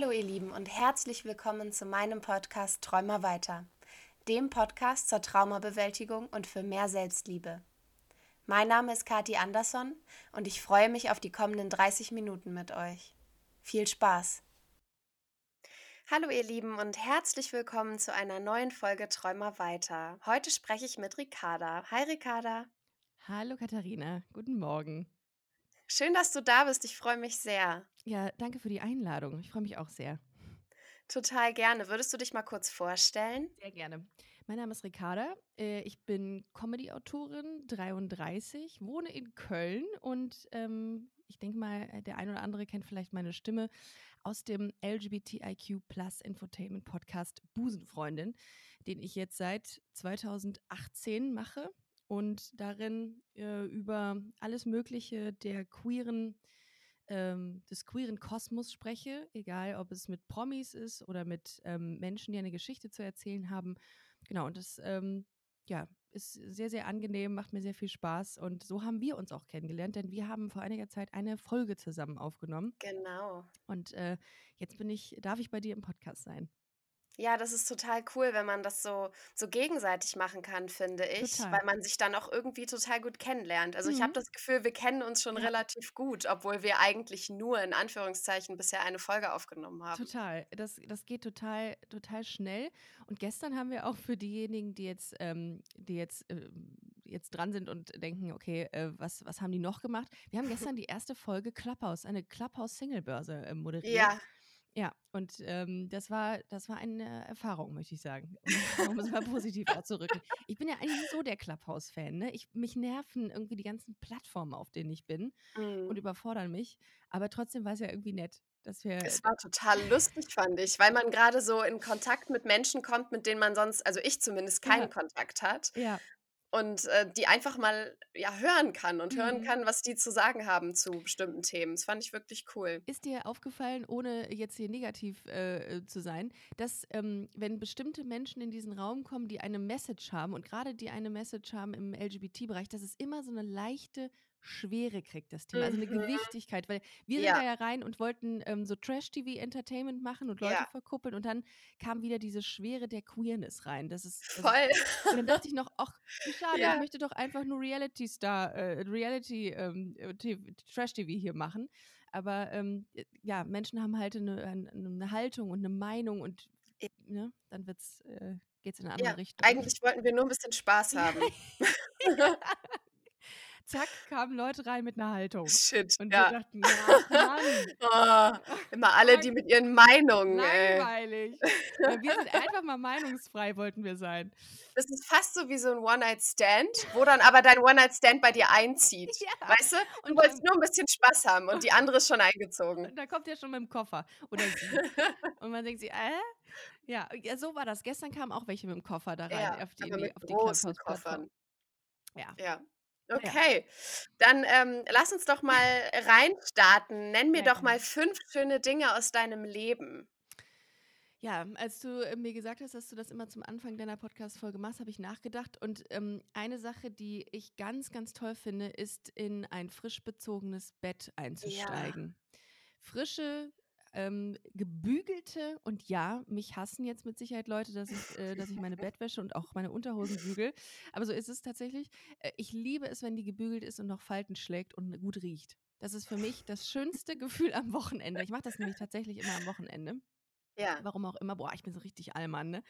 Hallo ihr Lieben und herzlich willkommen zu meinem Podcast Träumer weiter, dem Podcast zur Traumabewältigung und für mehr Selbstliebe. Mein Name ist Kati Andersson und ich freue mich auf die kommenden 30 Minuten mit euch. Viel Spaß! Hallo ihr Lieben und herzlich willkommen zu einer neuen Folge Träumer weiter. Heute spreche ich mit Ricarda. Hi Ricarda. Hallo Katharina, guten Morgen. Schön, dass du da bist. Ich freue mich sehr. Ja, danke für die Einladung. Ich freue mich auch sehr. Total gerne. Würdest du dich mal kurz vorstellen? Sehr gerne. Mein Name ist Ricarda. Äh, ich bin Comedy-Autorin, 33, wohne in Köln und ähm, ich denke mal, der ein oder andere kennt vielleicht meine Stimme aus dem LGBTIQ Plus Infotainment Podcast Busenfreundin, den ich jetzt seit 2018 mache und darin äh, über alles Mögliche der queeren, ähm, des queeren Kosmos spreche, egal ob es mit Promis ist oder mit ähm, Menschen, die eine Geschichte zu erzählen haben. Genau, und das ähm, ja, ist sehr, sehr angenehm, macht mir sehr viel Spaß. Und so haben wir uns auch kennengelernt, denn wir haben vor einiger Zeit eine Folge zusammen aufgenommen. Genau. Und äh, jetzt bin ich, darf ich bei dir im Podcast sein. Ja, das ist total cool, wenn man das so, so gegenseitig machen kann, finde ich, Total. weil man sich dann auch irgendwie total gut kennenlernt. Also ich habe Mhm. das Gefühl, wir kennen uns schon Ja. relativ gut, obwohl wir eigentlich nur in Anführungszeichen bisher eine Folge aufgenommen haben. Total. Das, das geht total, total schnell. Und gestern haben wir auch für diejenigen, die jetzt, ähm, die jetzt, ähm, jetzt dran sind und denken, okay, äh, was, was haben die noch gemacht? Wir haben gestern die erste Folge Clubhouse, eine Clubhouse-Singlebörse äh, moderiert. Ja, Ja, und ähm, das war, das war eine Erfahrung, möchte ich sagen. Um, es mal positiv auszurücken. Ich bin ja eigentlich so der Clubhouse-Fan. Ne? Ich, mich nerven irgendwie die ganzen Plattformen, auf denen ich bin und mm. überfordern mich. Aber trotzdem war es ja irgendwie nett, dass wir. es war total lustig, fand ich, weil man gerade so in Kontakt mit Menschen kommt, mit denen man sonst, also ich zumindest, keinen Ja, Kontakt hat. ja. Und äh, die einfach mal ja, hören kann und hören Mhm. kann, was die zu sagen haben zu bestimmten Themen. Das fand ich wirklich cool. Ist dir aufgefallen, ohne jetzt hier negativ äh, äh, zu sein, dass ähm, wenn bestimmte Menschen in diesen Raum kommen, die eine Message haben und gerade die eine Message haben im LGBT-Bereich, dass es immer so eine leichte Schwere kriegt, das Thema, also eine Mhm. Gewichtigkeit, weil wir sind Ja, da ja rein und wollten ähm, so Trash-TV-Entertainment machen und Leute ja, verkuppeln und dann kam wieder diese Schwere der Queerness rein. Das ist, ist voll. und dann dachte ich noch, ach, wie schade, ich Ja, möchte doch einfach nur Reality-Star, äh, Reality, ähm, äh, hier machen. Aber ähm, äh, ja, Menschen haben halt eine, eine, Haltung und eine Meinung und ne, dann wird's, äh, geht's in eine andere Richtung. eigentlich wollten wir nur ein bisschen Spaß haben. Zack, kamen Leute rein mit einer Haltung. Shit, Und wir ja. dachten, ach Mann, Oh, immer alle die mit ihren Meinungen, ey. langweilig. Ja, wir sind einfach mal meinungsfrei, wollten wir sein. Das ist fast so wie so ein One-Night-Stand, wo dann aber dein One-Night-Stand bei dir einzieht. Ja, Weißt du? Du und wolltest dann, nur ein bisschen Spaß haben und die andere ist schon eingezogen. da kommt er schon mit dem Koffer oder sie. Und man denkt sich, äh? Ja, ja, so war das. Gestern kamen auch welche mit dem Koffer da rein Ja, auf die, aber mit auf die großen. Koffern. Ja, Ja. Ja, Okay, dann ähm, lass uns doch mal reinstarten. Nenn mir sehr doch mal fünf schöne Dinge aus deinem Leben. Ja, als du äh, mir gesagt hast, dass du das immer zum Anfang deiner Podcast-Folge machst, habe ich nachgedacht. Und ähm, eine Sache, die ich ganz, ganz toll finde, ist in ein frisch bezogenes Bett Ja, einzusteigen. Frische, ähm, gebügelte und ja, mich hassen jetzt mit Sicherheit Leute, dass ich, äh, dass ich meine Bettwäsche und auch meine Unterhosen bügel. Aber so ist es tatsächlich. Äh, ich liebe es, wenn die gebügelt ist und noch Falten schlägt und gut riecht. Das ist für mich das schönste Gefühl am Wochenende. Ich mache das nämlich tatsächlich immer am Wochenende. ja. Warum auch immer. Boah, ich bin so richtig Allmann, ne?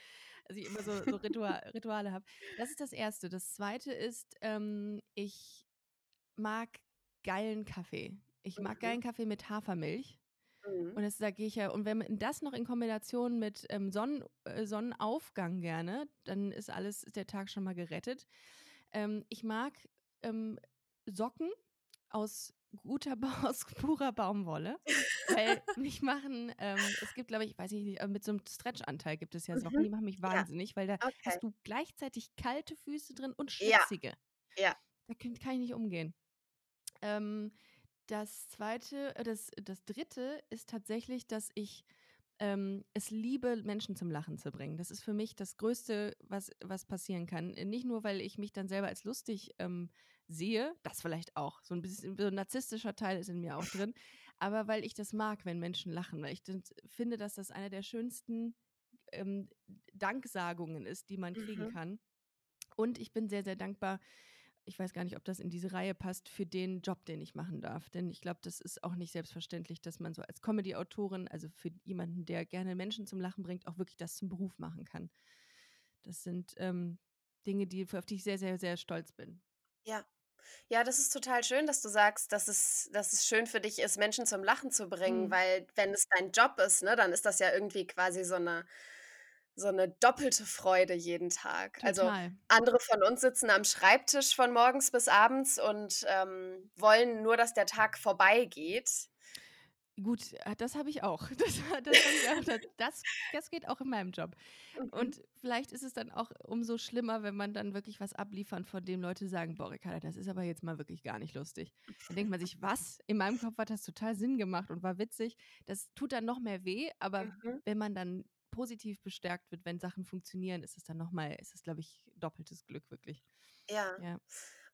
Also ich immer so, so Ritual, Rituale habe. Das ist das Erste. Das Zweite ist, ähm, ich mag geilen Kaffee. Ich mag Mhm. geilen Kaffee mit Hafermilch. Und Mhm. das sage ich ja, und wenn das noch in Kombination mit ähm, Sonnen, äh, Sonnenaufgang gerne, dann ist alles, ist der Tag schon mal gerettet. Ähm, ich mag ähm, Socken aus guter, aus purer Baumwolle, weil mich machen, ähm, es gibt, glaube ich, weiß ich nicht, äh, mit so einem Stretch-Anteil gibt es ja Socken, Mhm. die machen mich Ja, wahnsinnig, weil da okay. hast du gleichzeitig kalte Füße drin und Ja, schwitzige. ja. Da kann, kann ich nicht umgehen. Ähm, das zweite, äh, das, das dritte ist tatsächlich, dass ich ähm, es liebe, Menschen zum Lachen zu bringen. Das ist für mich das Größte, was, was passieren kann. Nicht nur, weil ich mich dann selber als lustig ähm, sehe, das vielleicht auch, so ein bisschen so ein narzisstischer Teil ist in mir auch drin, aber weil ich das mag, wenn Menschen lachen, weil ich finde, dass das eine der schönsten ähm, Danksagungen ist, die man kriegen Mhm. kann. Und ich bin sehr, sehr dankbar, ich weiß gar nicht, ob das in diese Reihe passt, für den Job, den ich machen darf. Denn ich glaube, das ist auch nicht selbstverständlich, dass man so als Comedy-Autorin, also für jemanden, der gerne Menschen zum Lachen bringt, auch wirklich das zum Beruf machen kann. Das sind ähm, Dinge, die, auf die ich sehr, sehr, sehr stolz bin. Ja. Ja, das ist total schön, dass du sagst, dass es, dass es schön für dich ist, Menschen zum Lachen zu bringen, Mhm. weil wenn es dein Job ist, ne, dann ist das ja irgendwie quasi so eine, so eine doppelte Freude jeden Tag. Also Total. andere von uns sitzen am Schreibtisch von morgens bis abends und ähm, wollen nur, dass der Tag vorbeigeht. Gut, äh, das habe ich auch. Das, das, ich auch. Das, das, das geht auch in meinem Job. Mhm. Und vielleicht ist es dann auch umso schlimmer, wenn man dann wirklich was abliefern, von dem Leute sagen, boah, Ricarda, das ist aber jetzt mal wirklich gar nicht lustig. Dann denkt man sich, was? In meinem Kopf hat das total Sinn gemacht und war witzig. Das tut dann noch mehr weh, aber Mhm. wenn man dann positiv bestärkt wird, wenn Sachen funktionieren, ist es dann nochmal, ist es, glaube ich, doppeltes Glück, wirklich. Ja. Ja.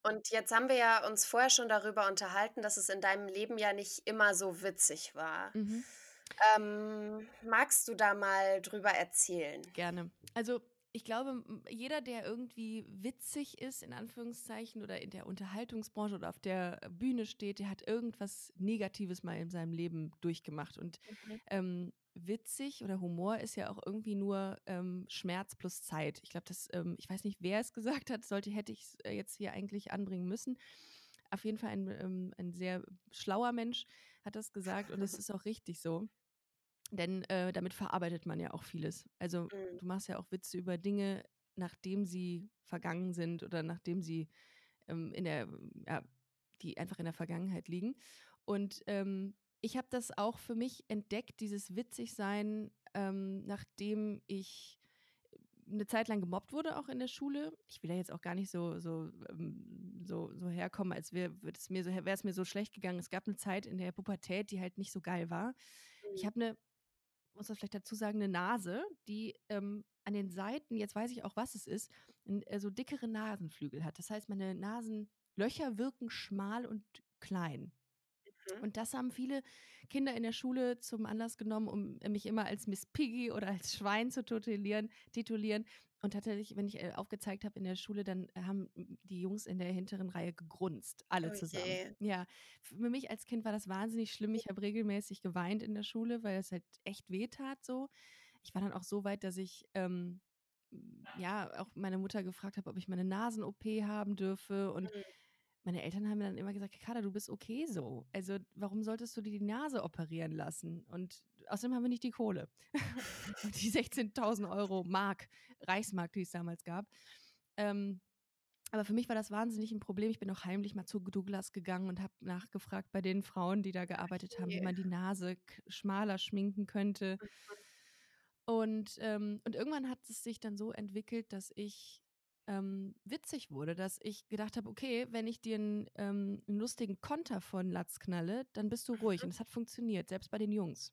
Und jetzt haben wir ja uns vorher schon darüber unterhalten, dass es in deinem Leben ja nicht immer so witzig war. Mhm. Ähm, magst du da mal drüber erzählen? Gerne. Also ich glaube, jeder, der irgendwie witzig ist, in Anführungszeichen, oder in der Unterhaltungsbranche oder auf der Bühne steht, der hat irgendwas Negatives mal in seinem Leben durchgemacht. Und Mhm. ähm, witzig oder Humor ist ja auch irgendwie nur ähm, Schmerz plus Zeit. Ich glaube, das, ähm, ich weiß nicht, wer es gesagt hat, sollte, hätte ich es jetzt hier eigentlich anbringen müssen. Auf jeden Fall ein, ähm, ein sehr schlauer Mensch hat das gesagt und es ist auch richtig so. Denn äh, damit verarbeitet man ja auch vieles. Also Mhm. du machst ja auch Witze über Dinge, nachdem sie vergangen sind oder nachdem sie ähm, in der, ja, die einfach in der Vergangenheit liegen. Und ähm, ich habe das auch für mich entdeckt, dieses Witzigsein, ähm, nachdem ich eine Zeit lang gemobbt wurde, auch in der Schule. Ich will da jetzt auch gar nicht so, so, ähm, so, so herkommen, als wäre es mir, so, mir so schlecht gegangen. Es gab eine Zeit in der Pubertät, die halt nicht so geil war. Ich Mhm. habe eine, muss das vielleicht dazu sagen, eine Nase, die ähm, an den Seiten, jetzt weiß ich auch, was es ist, äh, so dickere Nasenflügel hat. Das heißt, meine Nasenlöcher wirken schmal und klein. Mhm. Und das haben viele Kinder in der Schule zum Anlass genommen, um mich immer als Miss Piggy oder als Schwein zu titulieren. titulieren. Und tatsächlich, wenn ich äh, aufgezeigt habe in der Schule, dann haben die Jungs in der hinteren Reihe gegrunzt, alle Oh zusammen. Ja, für mich als Kind war das wahnsinnig schlimm. Ich habe regelmäßig geweint in der Schule, weil es halt echt weh tat so. Ich war dann auch so weit, dass ich ähm, ja auch meine Mutter gefragt habe, ob ich meine Nasen-OP haben dürfe. Und Mhm. Meine Eltern haben mir dann immer gesagt, Kada, du bist okay so. Also warum solltest du dir die Nase operieren lassen? Und außerdem haben wir nicht die Kohle. Die 16.000 Euro Mark, Reichsmark, die es damals gab. Ähm, aber für mich war das wahnsinnig ein Problem. Ich bin auch heimlich mal zu Douglas gegangen und habe nachgefragt bei den Frauen, die da gearbeitet haben, wie Okay. man die Nase schmaler schminken könnte. Und, ähm, und irgendwann hat es sich dann so entwickelt, dass ich ähm, witzig wurde, dass ich gedacht habe, okay, wenn ich dir einen, ähm, einen lustigen Konter von Latz knalle, dann bist du ruhig. Und es hat funktioniert, selbst bei den Jungs.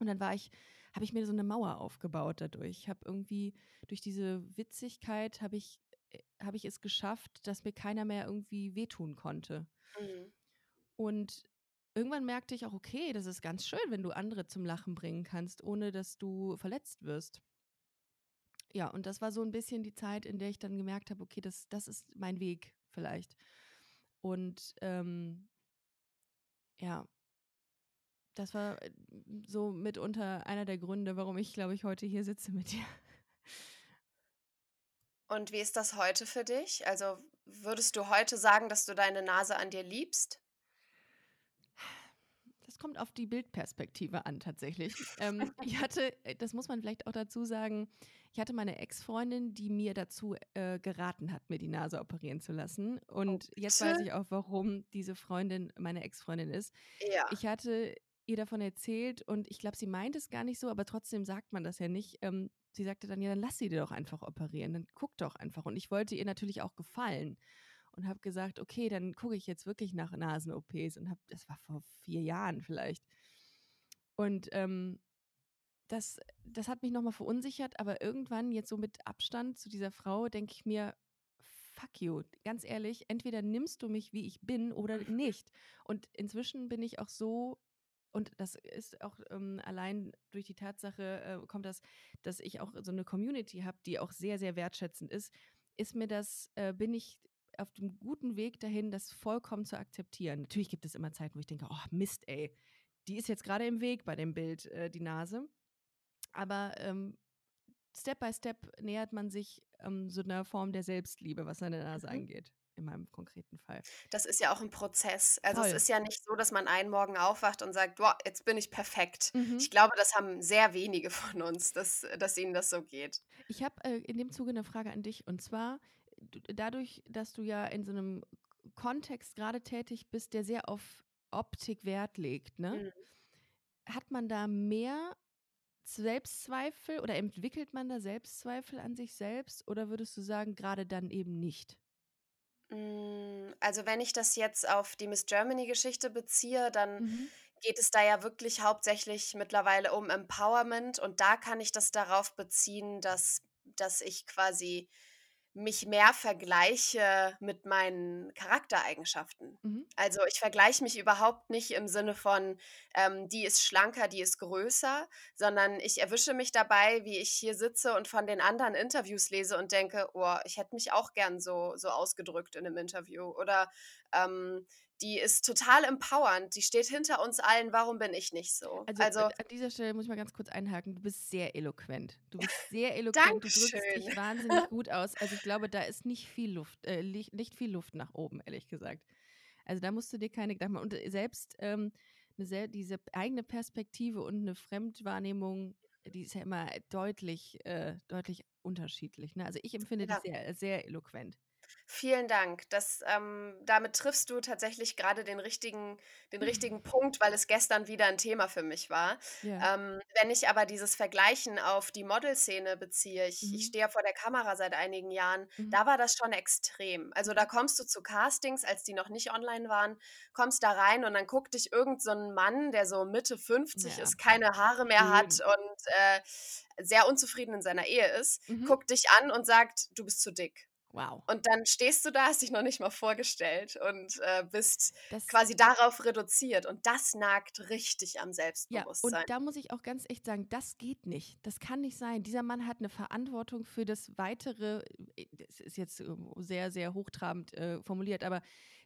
Und dann war ich, habe ich mir so eine Mauer aufgebaut dadurch. Ich habe irgendwie durch diese Witzigkeit habe ich, äh, habe ich es geschafft, dass mir keiner mehr irgendwie wehtun konnte. Mhm. Und irgendwann merkte ich auch, okay, das ist ganz schön, wenn du andere zum Lachen bringen kannst, ohne dass du verletzt wirst. Ja, und das war so ein bisschen die Zeit, in der ich dann gemerkt habe, okay, das, das ist mein Weg vielleicht. Und ähm, ja, das war äh, so mitunter einer der Gründe, warum ich, glaube ich, heute hier sitze mit dir. Und wie ist das heute für dich? Also würdest du heute sagen, dass du deine Nase an dir liebst? Das kommt auf die Bildperspektive an, tatsächlich. ähm, ich hatte, äh, das muss man vielleicht auch dazu sagen, ich hatte meine Ex-Freundin, die mir dazu äh, geraten hat, mir die Nase operieren zu lassen. Und jetzt weiß ich auch, warum diese Freundin meine Ex-Freundin ist. Ja. Ich hatte ihr davon erzählt und ich glaube, sie meint es gar nicht so, aber trotzdem sagt man das ja nicht. Ähm, sie sagte dann, ja, dann lass sie dir doch einfach operieren, dann guck doch einfach. Und ich wollte ihr natürlich auch gefallen und habe gesagt, okay, dann gucke ich jetzt wirklich nach Nasen-OPs und habe, das war vor vier Jahren vielleicht. Und ähm, das, das hat mich nochmal verunsichert, aber irgendwann jetzt so mit Abstand zu dieser Frau denke ich mir, fuck you, ganz ehrlich, entweder nimmst du mich, wie ich bin oder nicht. Und inzwischen bin ich auch so und das ist auch ähm, allein durch die Tatsache, äh, kommt das, dass ich auch so eine Community habe, die auch sehr, sehr wertschätzend ist, ist mir das, äh, bin ich auf dem guten Weg dahin, das vollkommen zu akzeptieren. Natürlich gibt es immer Zeiten, wo ich denke, oh Mist, ey, die ist jetzt gerade im Weg bei dem Bild, äh, die Nase. Aber ähm, Step by Step nähert man sich ähm, so einer Form der Selbstliebe, was seine Nase mhm. angeht in meinem konkreten Fall. Das ist ja auch ein Prozess. Also Voll. es ist ja nicht so, dass man einen Morgen aufwacht und sagt, boah, jetzt bin ich perfekt. Mhm. Ich glaube, das haben sehr wenige von uns, dass, dass ihnen das so geht. Ich habe äh, in dem Zuge eine Frage an dich und zwar dadurch, dass du ja in so einem Kontext gerade tätig bist, der sehr auf Optik Wert legt, ne? Mhm. Hat man da mehr Selbstzweifel oder entwickelt man da Selbstzweifel an sich selbst oder würdest du sagen, gerade dann eben nicht? Mm, also wenn ich das jetzt auf die Miss Germany-Geschichte beziehe, dann Mhm. geht es da ja wirklich hauptsächlich mittlerweile um Empowerment und da kann ich das darauf beziehen, dass, dass ich quasi mich mehr vergleiche mit meinen Charaktereigenschaften. Mhm. Also ich vergleiche mich überhaupt nicht im Sinne von, ähm, die ist schlanker, die ist größer, sondern ich erwische mich dabei, wie ich hier sitze und von den anderen Interviews lese und denke, oh, ich hätte mich auch gern so, so ausgedrückt in einem Interview. Oder ähm, die ist total empowernd, die steht hinter uns allen, warum bin ich nicht so? Also, also an dieser Stelle muss ich mal ganz kurz einhaken, du bist sehr eloquent. Du bist sehr eloquent, du drückst dich wahnsinnig gut aus. Also ich glaube, da ist nicht viel Luft, äh, nicht viel Luft nach oben, ehrlich gesagt. Also da musst du dir keine Gedanken machen. Und äh, selbst ähm, eine, diese eigene Perspektive und eine Fremdwahrnehmung, die ist ja immer deutlich, äh, deutlich unterschiedlich. Ne? Also ich empfinde ja. die sehr, sehr eloquent. Vielen Dank. Das, ähm, damit triffst du tatsächlich gerade den richtigen, den mhm. richtigen Punkt, weil es gestern wieder ein Thema für mich war. Ja. Ähm, wenn ich aber dieses Vergleichen auf die Modelszene beziehe, ich, ich mhm. stehe ja vor der Kamera seit einigen Jahren, Mhm. da war das schon extrem. Also da kommst du zu Castings, als die noch nicht online waren, kommst da rein und dann guckt dich irgend so ein Mann, der so Mitte 50 Ja. ist, keine Haare mehr hat und äh, sehr unzufrieden in seiner Ehe ist, Mhm. guckt dich an und sagt, du bist zu dick. Wow. Und dann stehst du da, hast dich noch nicht mal vorgestellt und äh, bist das quasi darauf reduziert. Und das nagt richtig am Selbstbewusstsein. Ja, und da muss ich auch ganz echt sagen, das geht nicht. Das kann nicht sein. Dieser Mann hat eine Verantwortung für das weitere, äh, das ist jetzt äh, sehr, sehr hochtrabend äh, formuliert, aber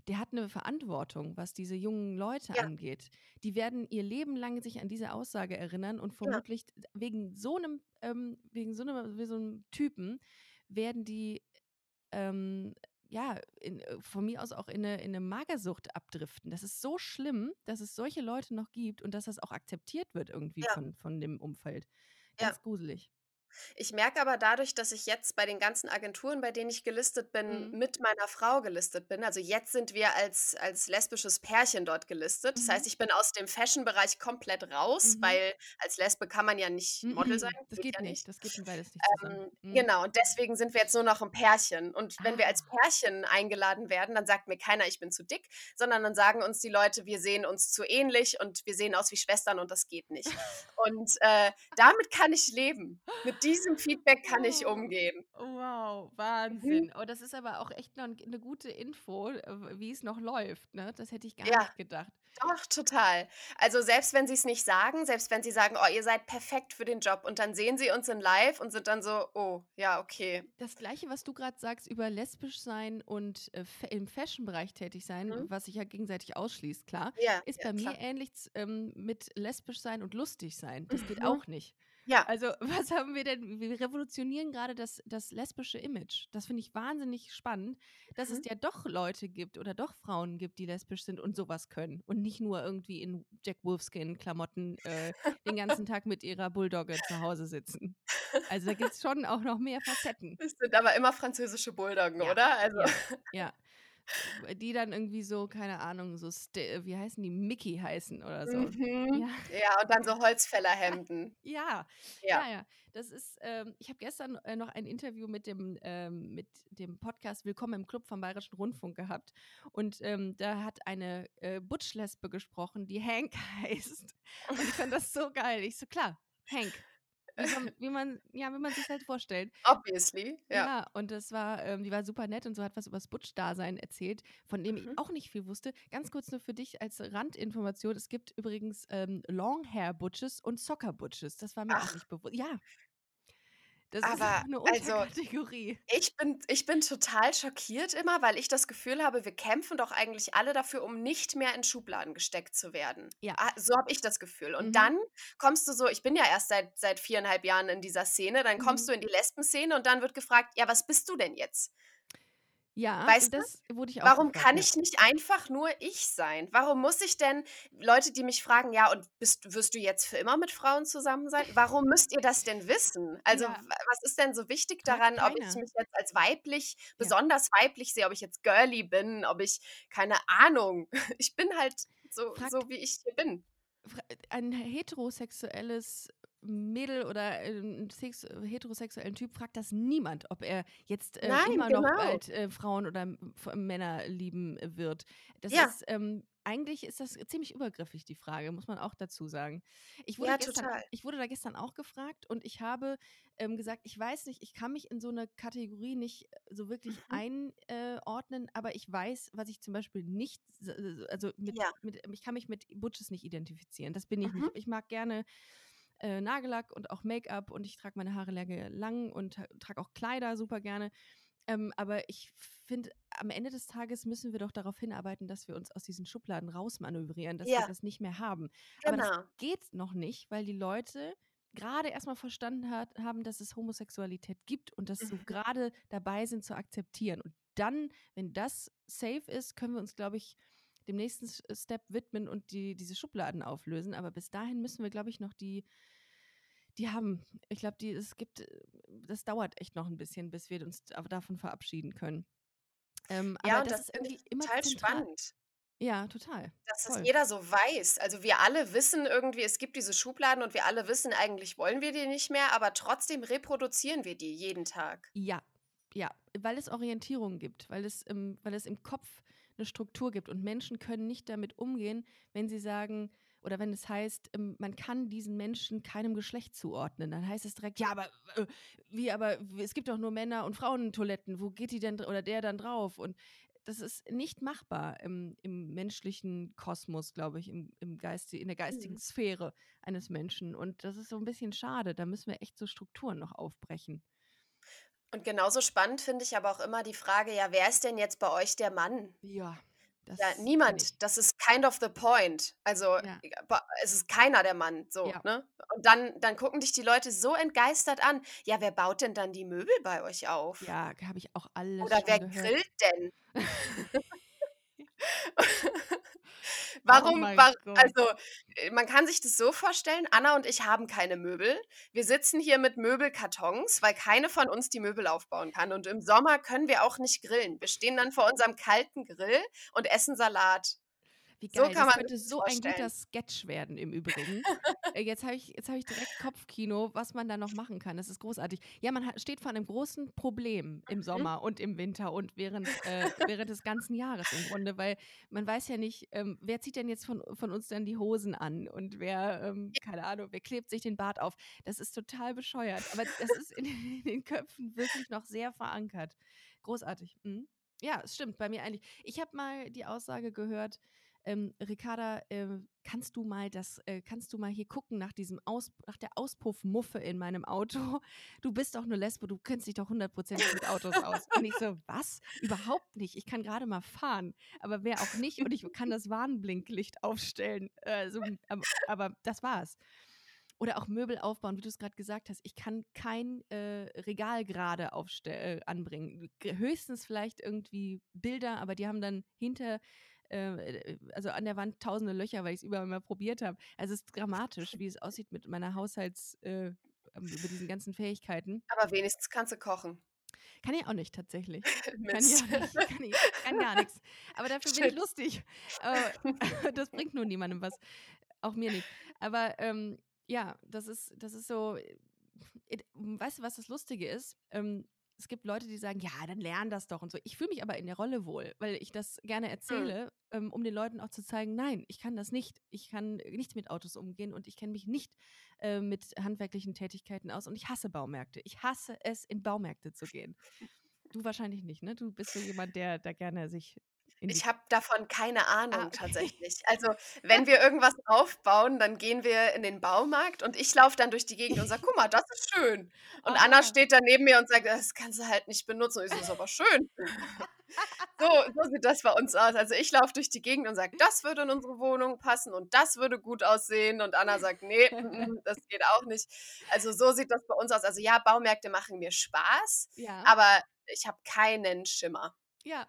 der hat eine Verantwortung, was diese jungen Leute ja. angeht. Die werden ihr Leben lang sich an diese Aussage erinnern und vermutlich ja. wegen so einem, ähm, wegen so einem, so einem Typen werden die ähm, ja, in, äh, von mir aus auch in eine, in eine Magersucht abdriften. Das ist so schlimm, dass es solche Leute noch gibt und dass das auch akzeptiert wird irgendwie ja. von, von dem Umfeld. Ganz ja. gruselig. Ich merke aber dadurch, dass ich jetzt bei den ganzen Agenturen, bei denen ich gelistet bin, mhm. mit meiner Frau gelistet bin. Also jetzt sind wir als, als lesbisches Pärchen dort gelistet. Das heißt, mhm. ich bin aus dem Fashion-Bereich komplett raus, mhm. weil als Lesbe kann man ja nicht Model sein. Das geht, ja nicht. Das geht beides nicht zusammen. Ähm, mhm. Genau, und deswegen sind wir jetzt nur noch ein Pärchen. Und wenn wir als ah. Pärchen eingeladen werden, dann sagt mir keiner, ich bin zu dick, sondern dann sagen uns die Leute, wir sehen uns zu ähnlich und wir sehen aus wie Schwestern und das geht nicht. und äh, damit kann ich leben. Mit diesem Feedback kann ich oh, umgehen. Wow, Wahnsinn. Mhm. Oh, das ist aber auch echt noch eine gute Info, äh, wie es noch läuft. Ne? Das hätte ich gar ja. nicht gedacht. Doch, total. Also selbst wenn sie es nicht sagen, selbst wenn sie sagen, oh, ihr seid perfekt für den Job und dann sehen sie uns in Live und sind dann so, oh, ja, okay. Das gleiche, was du gerade sagst über lesbisch sein und äh, im Fashion-Bereich tätig sein, mhm. was sich ja gegenseitig ausschließt, klar, ja, ist bei ja, mir ähnlich ähm, mit lesbisch sein und lustig sein. Das geht mhm. auch nicht. Ja. Also, was haben wir denn? Wir revolutionieren gerade das, das lesbische Image. Das finde ich wahnsinnig spannend, dass mhm. es ja doch Leute gibt oder doch Frauen gibt, die lesbisch sind und sowas können. Und nicht nur irgendwie in Jack Wolfskin-Klamotten äh, den ganzen Tag mit ihrer Bulldogge zu Hause sitzen. Also, da gibt es schon auch noch mehr Facetten. Es sind aber immer französische Bulldoggen, ja. oder? Also. Ja. ja. Die dann irgendwie so, keine Ahnung, so, wie heißen die, Mickey heißen oder so. Mhm. Ja. ja. und dann so Holzfällerhemden. ja, ja, ja. ja. Das ist, ähm, ich habe gestern äh, noch ein Interview mit dem, ähm, mit dem Podcast Willkommen im Club vom Bayerischen Rundfunk gehabt. Und ähm, da hat eine äh, Butch-Lesbe gesprochen, die Hank heißt. Und ich fand das so geil. Ich so, klar, Hank. Wie man, wie man, ja, wie man sich halt vorstellt. Obviously, ja. Ja, und das war, ähm, die war super nett und so hat was über das Butch-Dasein erzählt, von dem ich Mhm. auch nicht viel wusste. Ganz kurz nur für dich als Randinformation: Es gibt übrigens ähm, Long-Hair-Butches und Soccer-Butches. Das war mir auch Ach. nicht bewusst. Ja. Das ist Aber, eine also Unterkategorie. ich bin ich bin total schockiert immer, weil ich das Gefühl habe, wir kämpfen doch eigentlich alle dafür, um nicht mehr in Schubladen gesteckt zu werden. Ja. Ah, so habe ich das Gefühl. Und Mhm. dann kommst du so ich bin ja erst seit seit 4,5 Jahren in dieser Szene, dann kommst Mhm. du in die Lesben-Szene und dann wird gefragt: „Ja, was bist du denn jetzt?“ Ja, Weißt du? das wurde ich auch Warum gefragt, kann ja. ich nicht einfach nur ich sein? Warum muss ich denn Leute, die mich fragen: „Ja, und bist wirst du jetzt für immer mit Frauen zusammen sein?“ Warum müsst ihr das denn wissen? Also, Ja. wa was ist denn so wichtig daran, ob ich mich jetzt als weiblich Ja. besonders weiblich sehe, ob ich jetzt girly bin, ob ich keine Ahnung. Ich bin halt so Fragt so, wie ich hier bin. Fra ein heterosexuelles Mädel oder, äh, 'n sex heterosexuellen Typ fragt das niemand, ob er jetzt, äh, Nein, immer noch genau. bald, äh, Frauen oder Männer lieben äh, wird. Das Ja. ist, ähm eigentlich ist das ziemlich übergriffig, die Frage, muss man auch dazu sagen. Ich wurde Ja, gestern total. ich wurde da gestern auch gefragt und ich habe, ähm, gesagt: „Ich weiß nicht, ich kann mich in so 'ne Kategorie nicht so wirklich Mhm. einordnen, äh, aber ich weiß, was ich zum Beispiel nicht also mit Ja. mit ich kann mich mit Butches nicht identifizieren. Das bin ich Mhm. nicht. Ich mag gerne, äh, Nagellack und auch Make-up und ich trage meine Haare lange lang und trage auch Kleider super gerne. Ähm, aber ich finde, am Ende des Tages müssen wir doch darauf hinarbeiten, dass wir uns aus diesen Schubladen rausmanövrieren, dass wir Ja. das nicht mehr haben. Aber das Genau. geht noch nicht, weil die Leute grade erst mal verstanden hat haben, dass es Homosexualität gibt und das so Mhm. grade dabei sind zu akzeptieren. Und dann, wenn das safe ist, können wir uns, glaube ich, dem nächsten Step widmen und die diese Schubladen auflösen. Aber bis dahin müssen wir, glaube ich, noch die die haben. Ich glaube, die es gibt äh, das dauert echt noch 'n bisschen, bis wir uns da davon verabschieden können. Ähm, Ja, aber und das das ist irgendwie immer total zentral. spannend. Ja, total. Dass es Voll. jeder so weiß. Also, wir alle wissen irgendwie, es gibt diese Schubladen und wir alle wissen, eigentlich wollen wir die nicht mehr, aber trotzdem reproduzieren wir die jeden Tag. Ja, ja, weil es Orientierung gibt, weil es im weil es im Kopf 'ne Struktur gibt und Menschen können nicht damit umgehen, wenn sie sagen oder wenn es heißt, ähm, man kann diesen Menschen keinem Geschlecht zuordnen. Dann heißt es direkt: „Ja, aber, äh, wie aber es gibt doch nur Männer und Frauentoiletten. Wo geht die denn oder der dann drauf?“ Und das ist nicht machbar im im menschlichen Kosmos, glaube ich, im im Geiste in der geistigen Mhm. Sphäre eines Menschen. Und das ist so 'n bisschen schade. Da müssen wir echt so Strukturen noch aufbrechen. Und genauso spannend finde ich aber auch immer die Frage: „Ja, wer ist denn jetzt bei euch der Mann?“ Ja, Ja, niemand. Das ist kind of the point. Also, Ja. es ist keiner der Mann, so, Ja. ne? Und dann dann gucken dich die Leute so entgeistert an: „Ja, wer baut denn dann die Möbel bei euch auf?“ Ja, habe ich auch alles Oder wer gehört. grillt denn? Oh Warum mein wa Gott. also, äh, man kann sich das so vorstellen, Anna und ich haben keine Möbel. Wir sitzen hier mit Möbelkartons, weil keine von uns die Möbel aufbauen kann. Und im Sommer können wir auch nicht grillen. Wir stehen dann vor unserem kalten Grill und essen Salat. Wie So geil, kann das man sich könnte das so ein guter vorstellen. Sketch werden im Übrigen. Äh, jetzt habe ich jetzt habe ich direkt Kopfkino, was man da noch machen kann. Das ist großartig. Ja, man steht vor einem großen Problem im Mhm. Sommer und im Winter und während äh, während des ganzen Jahres im Grunde, weil man weiß ja nicht, ähm, wer zieht denn jetzt von von uns dann die Hosen an und wer, ähm, keine Ahnung, wer klebt sich den Bart auf. Das ist total bescheuert, aber das ist in in den Köpfen wirklich noch sehr verankert. Großartig, mhm. Ja, es stimmt, bei mir eigentlich. Ich habe mal die Aussage gehört, ähm: „Ricarda, äh, kannst du mal das äh, kannst du mal hier gucken nach diesem Aus nach der Auspuffmuffe in meinem Auto? Du bist doch 'ne Lesbe, du kennst dich doch hundertprozentig mit Autos aus.“ Und ich so: „Was? Überhaupt nicht. Ich kann grade mal fahren, aber mehr auch nicht und ich kann das Warnblinklicht aufstellen.“ Äh, so, aber aber das war's. Oder auch Möbel aufbauen, wie du's grad gesagt hast. Ich kann kein, äh, Regal aufste äh, anbringen. Höchstens vielleicht irgendwie Bilder, aber die haben dann hinter äh, äh, also an der Wand tausende Löcher, weil ich's überall mal probiert habe. Also, es ist dramatisch, wie es aussieht mit meiner Haushalts äh, ähm, mit diesen ganzen Fähigkeiten. Aber wenigstens kannst du kochen. Kann ich auch nicht tatsächlich. Kann ich auch nicht. Kann ich kann gar nix. Aber dafür bin ich Shit. lustig. Das bringt nur niemandem was. Auch mir nicht. Aber, ähm, ja, das ist das ist so it weißt du, was das Lustige ist? Ähm, es gibt Leute, die sagen: „Ja, dann lern das doch“ und so. Ich fühle mich aber in der Rolle wohl, weil ich das gerne Mhm. erzähle, ähm, um den Leuten auch zu zeigen: „Nein, ich kann das nicht. Ich kann nicht mit Autos umgehen und ich kenne mich nicht äh, mit handwerklichen Tätigkeiten aus und ich hasse Baumärkte. Ich hasse es, in Baumärkte zu gehen. Du wahrscheinlich nicht, ne? Du bist so jemand, der da gerne sich ich habe davon keine Ahnung ah, tatsächlich. Also, wenn wir irgendwas aufbauen, dann gehen wir in den Baumarkt und ich laufe dann durch die Gegend und sage: „Guck mal, das ist schön.“ Und ah. Anna steht da neben mir und sagt: „Das kannst du halt nicht benutzen.“ Und ich so: „Ist aber schön.“ So so sieht das bei uns aus. Also, ich laufe durch die Gegend und sage: „Das würde in unsere Wohnung passen und das würde gut aussehen.“ Und Anna sagt: „Ne, das geht auch nicht.“ Also, so sieht das bei uns aus. Also, ja, Baumärkte machen mir Spaß, Ja. aber ich habe keinen Schimmer. Ja.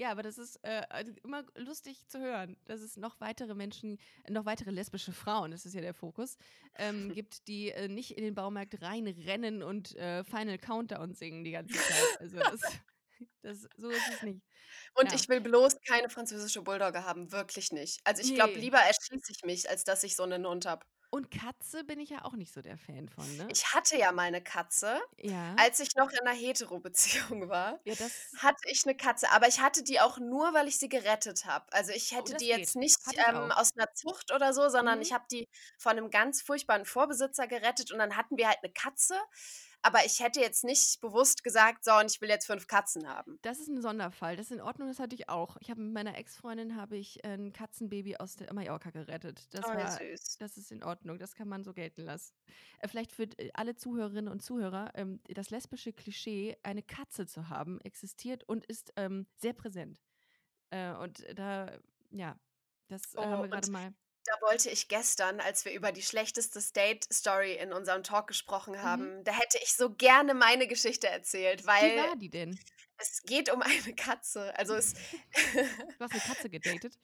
Ja, aber das ist äh, also immer lustig zu hören, dass es noch weitere Menschen, noch weitere lesbische Frauen, das ist ja der Fokus, ähm, gibt, die äh, nicht in den Baumarkt reinrennen und äh, Final Countdown singen die ganze Zeit. Also das, das, so ist es nicht. Und Ja. ich will bloß keine französische Bulldogge haben, wirklich nicht. Also, ich glaube, Nee. lieber erschieße ich mich, als dass ich so 'nen Hund habe. Und Katze bin ich ja auch nicht so der Fan von, ne? Ich hatte ja mal 'ne Katze. Ja. Als ich noch in 'ner Hetero-Beziehung war, Ja, das hatte ich 'ne Katze, aber ich hatte die auch nur, weil ich sie gerettet habe. Also, ich Oh, hätte das die jetzt geht. nicht, Hatte ich ähm, aus 'ner Zucht oder so, sondern Mhm. ich habe die von 'nem ganz furchtbaren Vorbesitzer gerettet und dann hatten wir halt 'ne Katze, aber ich hätte jetzt nicht bewusst gesagt: „So, und ich will jetzt 5 Katzen haben.“ Das ist 'n Sonderfall. Das ist in Ordnung, das hatte ich auch. Ich habe mit meiner Ex-Freundin habe ich, äh, 'n Katzenbaby aus der Mallorca gerettet. Das Oh, war süß. das ist in Ordnung, das kann man so gelten lassen. Äh, vielleicht für d alle Zuhörerinnen und Zuhörer, ähm, das lesbische Klischee, eine Katze zu haben, existiert und ist, ähm, sehr präsent. Äh, und da ja, das, äh, haben Oh, wir grade und mal da wollte ich gestern, als wir über die schlechteste Date-Story in unserem Talk gesprochen Mhm. haben da hätte ich so gerne meine Geschichte erzählt, Wie weil war die denn? Es geht um eine Katze. Also, es Du hast 'ne Katze gedatet?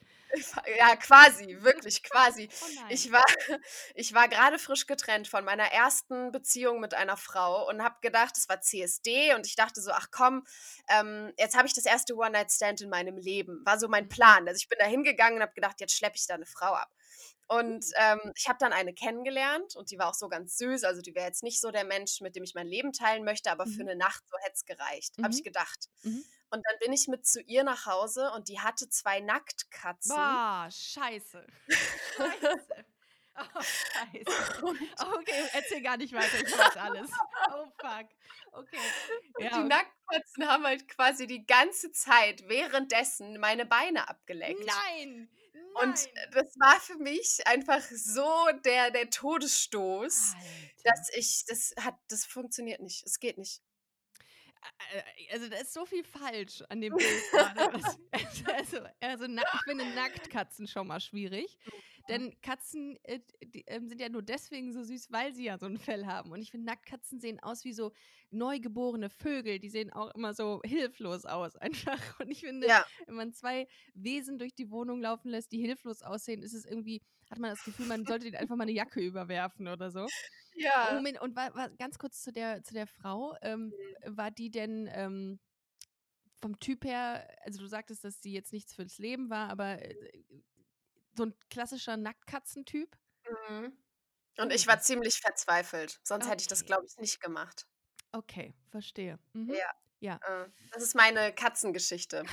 Ja, quasi, wirklich quasi. Oh. Ich war ich war grade frisch getrennt von meiner ersten Beziehung mit einer Frau und habe gedacht es war CSD und ich dachte so: „Ach komm, ähm, jetzt habe ich das erste One-Night-Stand in meinem Leben.“ War so mein Mhm. Plan. Also, ich bin da hingegangen und habe gedacht: „Jetzt schleppe ich da 'ne Frau ab.“ Und, ähm, ich habe dann eine kennengelernt und die war auch so ganz süß. Also, die wäre jetzt nicht so der Mensch, mit dem ich mein Leben teilen möchte, aber für Mhm. 'ne Nacht so hätte es gereicht, habe ich Mhm. gedacht. Mhm. Und dann bin ich mit zu ihr nach Hause und die hatte 2 Nacktkatzen. Boah, scheiße. Scheiße. Oh, scheiße. Okay, erzähl gar nicht weiter, ich weiß alles. Oh, fuck. Okay. und Ja, die Nacktkatzen haben halt quasi die ganze Zeit währenddessen meine Beine abgeleckt. Nein, nein. äh, das war für mich einfach so der der Todesstoß, Alter. dass ich das hat das funktioniert nicht. Es geht nicht. Also, da ist so viel falsch an dem Bild grade. Das also also, nack ich finde Nacktkatzen schon mal schwierig, Mhm. Denn Katzen, äh, die, ähm, sind ja nur deswegen so süß, weil sie ja so 'n Fell haben. Und ich finde, Nacktkatzen sehen aus wie so neugeborene Vögel. Die sehen auch immer so hilflos aus einfach. Und ich finde, Ja. wenn man 2 Wesen durch die Wohnung laufen lässt, die hilflos aussehen, ist es irgendwie hat man das Gefühl, man sollte denen einfach mal 'ne Jacke überwerfen oder so. Oh, Ja. Moment, und wa wa ganz kurz zu der zu der Frau, ähm, Mhm. war die denn, ähm, vom Typ her also, du sagtest, dass sie jetzt nichts fürs Leben war, aber, äh, so 'n klassischer Nacktkatzen-Typ? Mhm. Und ich war ziemlich verzweifelt, sonst hätte ich das, Okay. glaube ich, nicht gemacht. Okay, verstehe. Mhm. Ja, Ja. äh, das ist meine Katzengeschichte.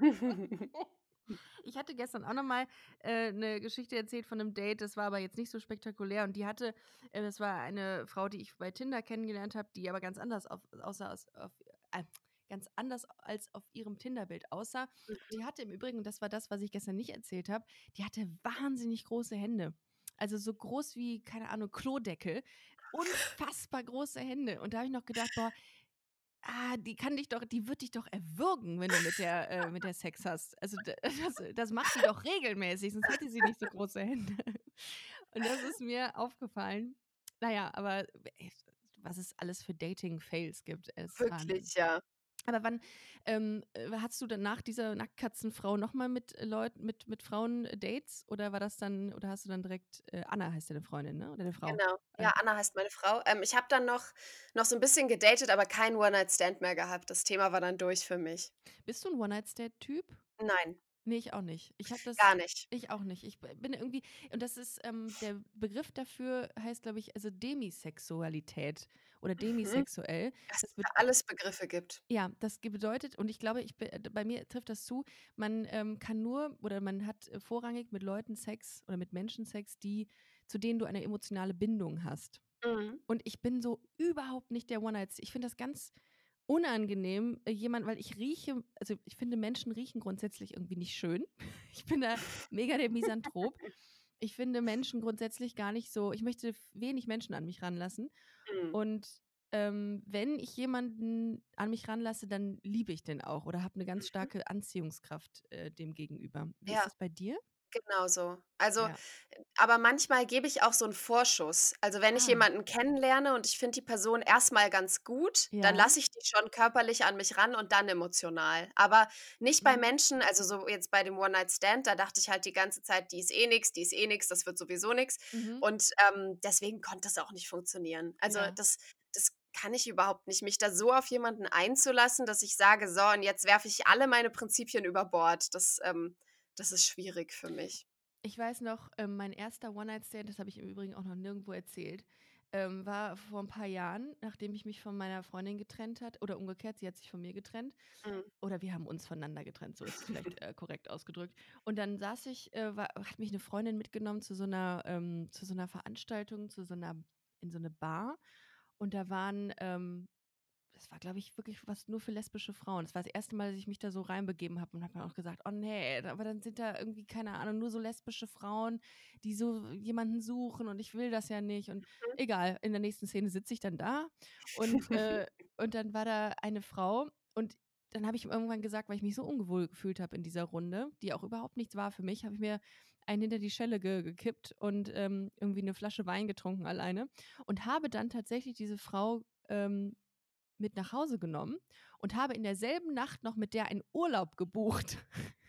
Ich hatte gestern auch noch mal, äh, 'ne Geschichte erzählt von 'nem Date, das war aber jetzt nicht so spektakulär und die hatte äh, das war eine Frau, die ich bei Tinder kennengelernt habe, die aber ganz anders auf aussah als auf äh, ganz anders als auf ihrem Tinder-Bild aussah. Mhm. Die hatte im Übrigen und das war das, was ich gestern nicht erzählt habe, die hatte wahnsinnig große Hände. Also, so groß wie, keine Ahnung, Klodeckel. Unfassbar große Hände. Und da habe ich noch gedacht: „Boah, ah, die kann dich doch die wird dich doch erwürgen, wenn du mit der äh, mit der Sex hast. Also, das das macht die doch regelmäßig, sonst hätte sie nicht so große Hände.“ Und das ist mir aufgefallen. Na ja, aber was es alles für Dating-Fails gibt, Wahnsinn. Wirklich, ja. Aber wann, ähm, äh, hattest du dann nach dieser Nacktkatzen-Frau noch mal mit Leut mit mit Frauen Dates oder war das dann oder hast du dann direkt äh, Anna heißt deine Freundin, ne, oder deine Frau? Genau. Äh Ja, Anna heißt meine Frau. Ähm, ich habe dann noch noch so 'n bisschen gedatet, aber keinen One-Night-Stand mehr gehabt. Das Thema war dann durch für mich. Bist du 'n One-Night-Stand-Typ? Nein. Ne, ich auch nicht. Ich habe das Gar nicht. ich auch nicht. Ich bin irgendwie und das ist, ähm der Begriff dafür heißt, glaube ich, also Demisexualität oder Mhm. demisexuell. Was Das es alles Begriffe gibt. Ja, das bedeutet und ich glaube, ich bei mir trifft das zu, man, ähm, kann nur oder man hat vorrangig mit Leuten Sex oder mit Menschen Sex, die zu denen du eine emotionale Bindung hast. Mhm. Und ich bin so überhaupt nicht der One-Night. Ich finde das ganz unangenehm, äh, jemand, weil ich rieche, also ich finde Menschen riechen grundsätzlich irgendwie nicht schön. Ich bin da mega der Misanthrop. Ich finde Menschen grundsätzlich gar nicht so, ich möchte wenig Menschen an mich ranlassen. Mhm. Und ähm, wenn ich jemanden an mich ranlasse, dann liebe ich den auch oder habe eine ganz Mhm. starke Anziehungskraft äh, dem gegenüber. Wie Ja. ist das bei dir? Genau so. Also, Ja. aber manchmal gebe ich auch so einen Vorschuss. Also, wenn ich Ah. jemanden kennenlerne und ich finde die Person erstmal ganz gut, dann Ja. lasse ich die schon körperlich an mich ran und dann emotional. Aber nicht bei Mhm. Menschen also, so jetzt bei dem One-Night-Stand, da dachte ich halt die ganze Zeit: „Die ist eh nix, die ist eh nix, das wird sowieso nix.“ Mhm. Und, ähm, deswegen konnte das auch nicht funktionieren. Also, Ja. das das kann ich überhaupt nicht, mich da so auf jemanden einzulassen, dass ich sage: „So, und jetzt werfe ich alle meine Prinzipien über Bord.“ Das, ähm das ist schwierig für mich. Ich weiß noch, ähm, mein erster One-Night-Stand, das habe ich im Übrigen auch noch nirgendwo erzählt, ähm, war vor ein paar Jahren, nachdem ich mich von meiner Freundin getrennt hat oder umgekehrt, sie hat sich von mir getrennt Mhm. oder wir haben uns voneinander getrennt, so ist es vielleicht äh, korrekt ausgedrückt. Und dann saß ich, äh, war, hat mich eine Freundin mitgenommen zu so einer, ähm, zu so einer Veranstaltung, zu so einer, in so eine Bar und da waren, ähm, das war, glaube ich, wirklich was nur für lesbische Frauen. Das war das erste Mal, dass ich mich da so reinbegeben habe und habe mir auch gesagt, oh nee, aber dann sind da irgendwie, keine Ahnung, nur so lesbische Frauen, die so jemanden suchen und ich will das ja nicht. Und Mhm. egal, in der nächsten Szene sitze ich dann da und, äh, und dann war da eine Frau und dann habe ich irgendwann gesagt, weil ich mich so ungewohl gefühlt habe in dieser Runde, die auch überhaupt nichts war für mich, habe ich mir einen hinter die Schelle ge gekippt und ähm, irgendwie eine Flasche Wein getrunken alleine und habe dann tatsächlich diese Frau ähm, mit nach Hause genommen und habe in derselben Nacht noch mit der einen Urlaub gebucht.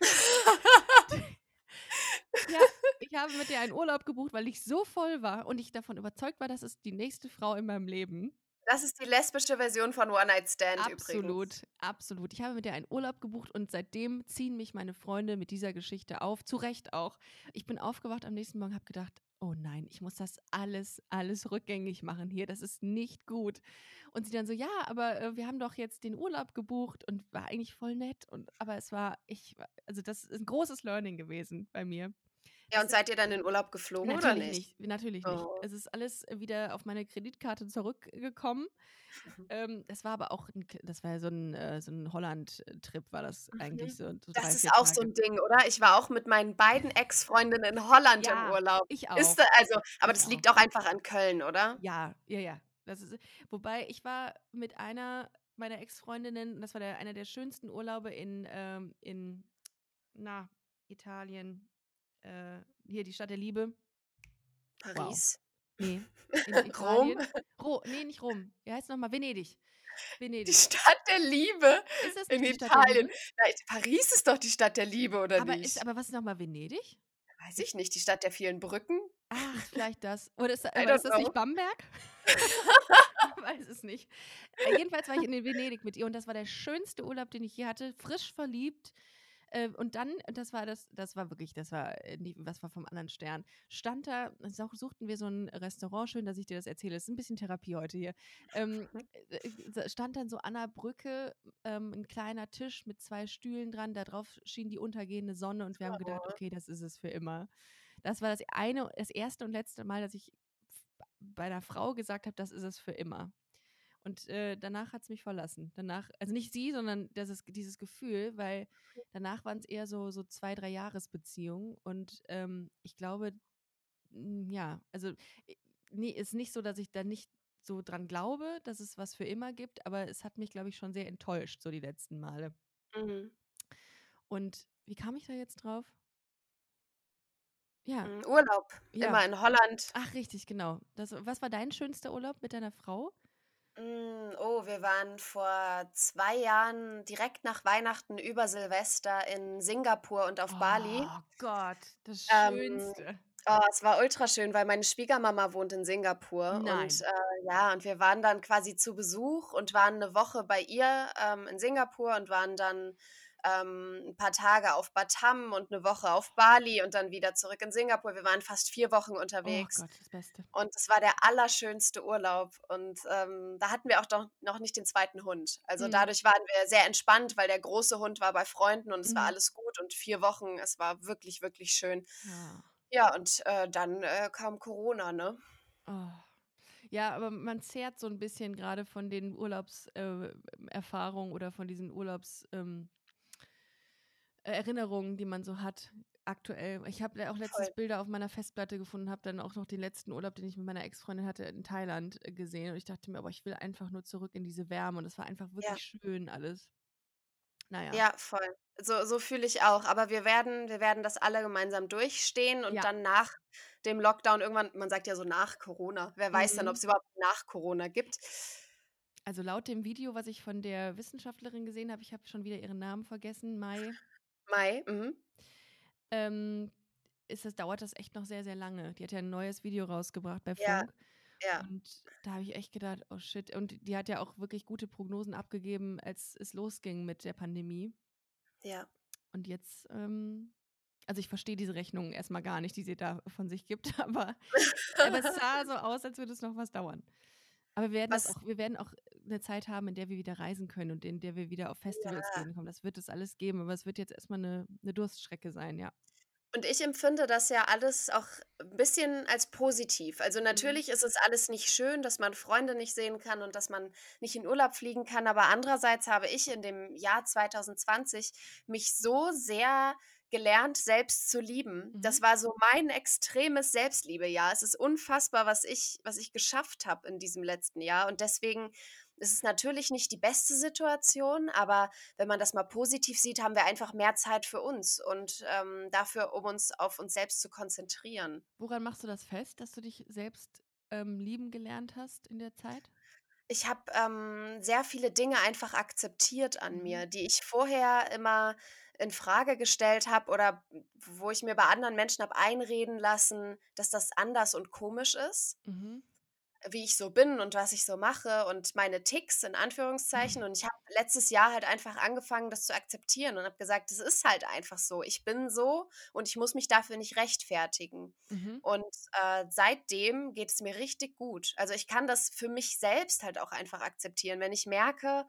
ja, ich habe mit der einen Urlaub gebucht, weil ich so voll war und ich davon überzeugt war, das ist die nächste Frau in meinem Leben. Das ist die lesbische Version von One-Night-Stand übrigens. Absolut, absolut. Ich habe mit der einen Urlaub gebucht und seitdem ziehen mich meine Freunde mit dieser Geschichte auf. Zu Recht auch. Ich bin aufgewacht am nächsten Morgen und habe gedacht, oh nein, ich muss das alles, alles rückgängig machen hier. Das ist nicht gut. Und sie dann so, ja, aber äh, wir haben doch jetzt den Urlaub gebucht und war eigentlich voll nett. Und aber es war, ich, also das ist ein großes Learning gewesen bei mir. Ja, und seid ihr dann in Urlaub geflogen oder Natürlich nicht? nicht, natürlich nicht. Oh. Es ist alles wieder auf meine Kreditkarte zurückgekommen. Ähm, das war aber auch, ein, das war ja so ein, äh, so ein Holland-Trip, war das eigentlich so. so Das drei, ist auch so Tage. ein Ding, oder? Ich war auch mit meinen beiden Ex-Freundinnen in Holland im Ja, Urlaub. ich Ist auch. da also aber Ich das auch. liegt auch einfach an Köln, oder? Ja, ja, ja. Das ist, wobei ich war mit einer meiner Ex-Freundinnen, das war der, einer der schönsten Urlaube in, ähm, in na, Italien, äh, hier die Stadt der Liebe. Wow. Paris? Nee, in Rom? Ro nee, nicht Rom. Wie heißt nochmal? Venedig. Die Venedig. Stadt der Liebe Ist das in die Italien. Na, Paris ist doch die Stadt der Liebe, oder Aber ist, nicht? aber was ist nochmal Venedig? Weiß ich nicht, die Stadt der vielen Brücken? Ach, vielleicht das. Oder ist, aber ist das nicht. Bamberg? ich weiß es nicht. Äh, jedenfalls war ich in Venedig mit ihr und das war der schönste Urlaub, den ich je hatte. Frisch verliebt. Äh, und dann, das war das, das war wirklich, das war, äh, was war vom anderen Stern. Stand da, suchten wir so ein Restaurant, schön, dass ich dir das erzähle. Es ist ein bisschen Therapie heute hier. Ähm, äh, stand dann so an der Brücke ähm, ein kleiner Tisch mit zwei Stühlen dran. Da drauf schien die untergehende Sonne und wir haben gedacht, okay, das ist es für immer. Das war das eine, das erste und letzte Mal, dass ich bei einer Frau gesagt habe, das ist es für immer. Und äh, danach hat es mich verlassen. Danach, also nicht sie, sondern das ist dieses Gefühl, weil danach waren es eher so, so zwei, drei Jahresbeziehungen. Und ähm, ich glaube, m, ja, also nee, ist nicht so, dass ich da nicht so dran glaube, dass es was für immer gibt, aber es hat mich, glaube ich, schon sehr enttäuscht, so die letzten Male. Mhm. Und wie kam ich da jetzt drauf? Ja, Mhm, Urlaub, ja. immer in Holland. Ach, richtig, genau. Das, was war dein schönster Urlaub mit deiner Frau? Mm, Oh, wir waren vor zwei Jahren direkt nach Weihnachten über Silvester in Singapur und auf Bali. Oh Gott, das Ähm, Schönste. oh, es war ultra schön, weil meine Schwiegermama wohnt in Singapur und Nein. äh, ja, und wir waren dann quasi zu Besuch und waren eine Woche bei ihr ähm, in Singapur und waren dann ähm, ein paar Tage auf Batam und eine Woche auf Bali und dann wieder zurück in Singapur. Wir waren fast vier Wochen Oh unterwegs. Gott, das Beste. Und es war der allerschönste Urlaub. Und ähm, da hatten wir auch doch noch nicht den zweiten Hund. Also Mhm. dadurch waren wir sehr entspannt, weil der große Hund war bei Freunden und es war Mhm. alles gut. Und vier Wochen, es war wirklich, wirklich schön. Ja. Ja, und äh, dann äh, kam Corona, ne? Oh. Ja, aber man zehrt so ein bisschen gerade von den Urlaubserfahrungen oder von diesen Urlaubserinnerungen, ähm, die man so hat aktuell. Ich habe auch letztens Voll. Bilder auf meiner Festplatte gefunden, habe dann auch noch den letzten Urlaub, den ich mit meiner Ex-Freundin hatte, in Thailand äh, gesehen. Und ich dachte mir, aber ich will einfach nur zurück in diese Wärme. Und es war einfach Ja. wirklich schön alles. Naja. Ja, voll. So so fühle ich auch. Aber wir werden wir werden das alle gemeinsam durchstehen und Ja. dann nach dem Lockdown irgendwann man sagt ja so nach Corona. Wer weiß dann, Mhm. ob's überhaupt nach Corona gibt. Also laut dem Video, was ich von der Wissenschaftlerin gesehen habe, ich habe schon wieder ihren Namen vergessen, Mai, Mai, mhm. ähm, ist das, dauert das echt noch sehr, sehr lange. Die hat ja ein neues Video rausgebracht bei Ja, Funk. ja. Und da habe ich echt gedacht, oh shit. Und die hat ja auch wirklich gute Prognosen abgegeben, als es losging mit der Pandemie. Ja. Und jetzt, ähm, also ich verstehe diese Rechnung erstmal gar nicht, die sie da von sich gibt, aber, aber es sah so aus, als würde es noch was dauern. Aber wir werden Was auch, wir werden auch eine Zeit haben, in der wir wieder reisen können und in der wir wieder auf Festivals Ja. gehen können. Das wird es alles geben, aber es wird jetzt erstmal eine, eine Durststrecke sein, ja. Und ich empfinde das ja alles auch 'n bisschen als positiv. Also, Mhm. natürlich ist es alles nicht schön, dass man Freunde nicht sehen kann und dass man nicht in Urlaub fliegen kann, aber andererseits habe ich in dem Jahr 2020 mich so sehr gelernt, selbst zu lieben. Das Mhm. war so mein extremes Selbstliebejahr. Es ist unfassbar, was ich was ich geschafft habe in diesem letzten Jahr und deswegen ist es natürlich nicht die beste Situation, aber wenn man das mal positiv sieht, haben wir einfach mehr Zeit für uns und, ähm, dafür, um uns auf uns selbst zu konzentrieren. Woran machst du das fest, dass du dich selbst ähm, lieben gelernt hast in der Zeit? Ich habe, ähm, sehr viele Dinge einfach akzeptiert an Mhm. mir, die ich vorher immer in Frage gestellt habe oder wo ich mir bei anderen Menschen habe einreden lassen, dass das anders und komisch ist. Mhm. wie ich so bin und was ich so mache und meine Ticks in Anführungszeichen. Und ich habe letztes Jahr halt einfach angefangen, das zu akzeptieren und habe gesagt, es ist halt einfach so. Ich bin so und ich muss mich dafür nicht rechtfertigen. Mhm. Und äh, seitdem geht es mir richtig gut. Also ich kann das für mich selbst halt auch einfach akzeptieren. Wenn ich merke,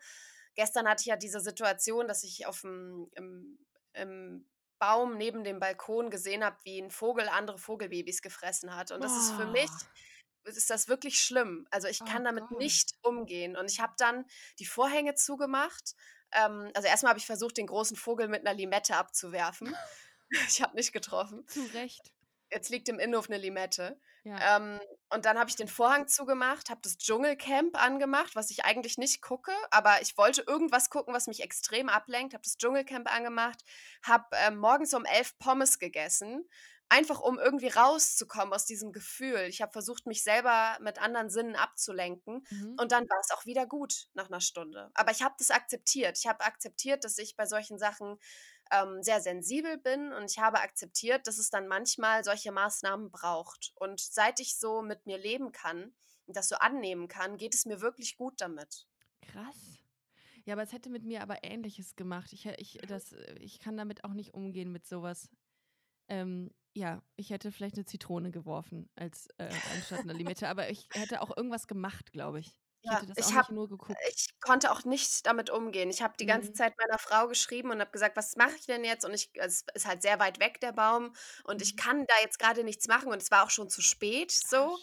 gestern hatte ich ja diese Situation, dass ich auf dem im, im Baum neben dem Balkon gesehen habe, wie ein Vogel andere Vogelbabys gefressen hat. Und das ist für mich Oh. ist das wirklich schlimm. Also, ich Oh kann damit Gott. nicht umgehen. Und ich habe dann die Vorhänge zugemacht. Ähm, also, erst mal habe ich versucht, den großen Vogel mit 'ner Limette abzuwerfen. Ich habe nicht getroffen. Zu Recht. Jetzt liegt im Innenhof 'ne Limette. Ja. Ähm, und dann habe ich den Vorhang zugemacht, habe das Dschungelcamp angemacht, was ich eigentlich nicht gucke, aber ich wollte irgendwas gucken, was mich extrem ablenkt, habe das Dschungelcamp angemacht, habe, ähm, morgens um 11 Pommes gegessen, einfach um irgendwie rauszukommen aus diesem Gefühl. Ich habe versucht, mich selber mit anderen Sinnen abzulenken Mhm. und dann war's auch wieder gut nach 'ner Stunde. Aber ich habe das akzeptiert. Ich habe akzeptiert, dass ich bei solchen Sachen, ähm, sehr sensibel bin und ich habe akzeptiert, dass es dann manchmal solche Maßnahmen braucht. Und seit ich so mit mir leben kann und das so annehmen kann, geht es mir wirklich gut damit. Krass. Ja, aber es hätte mit mir aber Ähnliches gemacht. Ich, ich, das, äh, ich kann damit auch nicht umgehen mit sowas. Ähm, ja, ich hätte vielleicht eine Zitrone geworfen als äh, anstatt einer Limette, aber ich hätte auch irgendwas gemacht, glaube ich. Ich Ja, hätte das ich nicht nur geguckt. ich konnte auch nicht damit umgehen. Ich habe die ganze Mhm. Zeit meiner Frau geschrieben und habe gesagt: „Was mache ich denn jetzt?“ Und ich es ist halt sehr weit weg, der Baum, und ich Mhm. kann da jetzt grade nichts machen und es war auch schon zu spät so.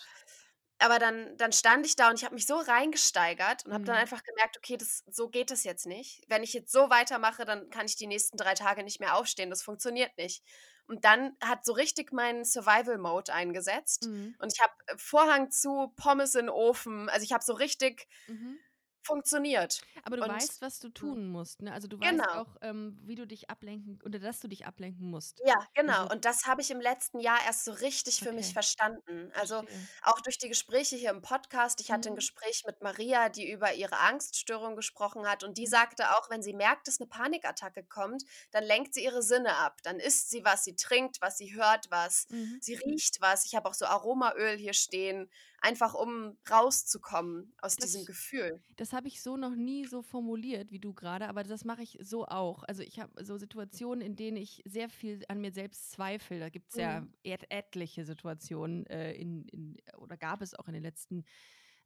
Aber dann dann stand ich da und ich habe mich so reingesteigert und habe dann Mhm. einfach gemerkt: „Okay, das so geht es jetzt nicht. Wenn ich jetzt so weitermache, dann kann ich die nächsten 3 Tage nicht mehr aufstehen. Das funktioniert nicht.“ Und dann hat so richtig mein Survival Mode eingesetzt Mhm. und ich habe, äh, Vorhang zu, Pommes in 'n Ofen. Also, ich habe so richtig Mhm. Funktioniert. Aber du Und weißt, was du hm, tun musst, ne? Also du weißt genau. auch, ähm, wie du dich ablenken oder dass du dich ablenken musst. Ja, genau. Also, Und das habe ich im letzten Jahr erst so richtig für mich okay, verstanden. Also, verstehe. auch durch die Gespräche hier im Podcast. Ich hatte Mhm. Gespräch mit Maria, die über ihre Angststörung gesprochen hat und die Mhm. sagte auch, wenn sie merkt, dass 'ne Panikattacke kommt, dann lenkt sie ihre Sinne ab. Dann isst sie was, sie trinkt was, sie hört was, Mhm. sie riecht was. Ich habe auch so Aromaöl hier stehen, einfach um rauszukommen aus diesem Das Gefühl. das habe ich so noch nie so formuliert wie du grade, aber das mache ich so auch. Also, ich habe so Situationen, in denen ich sehr viel an mir selbst zweifle. Da gibt's ja Mhm. et etliche Situationen, äh, in in oder gab es auch in den letzten,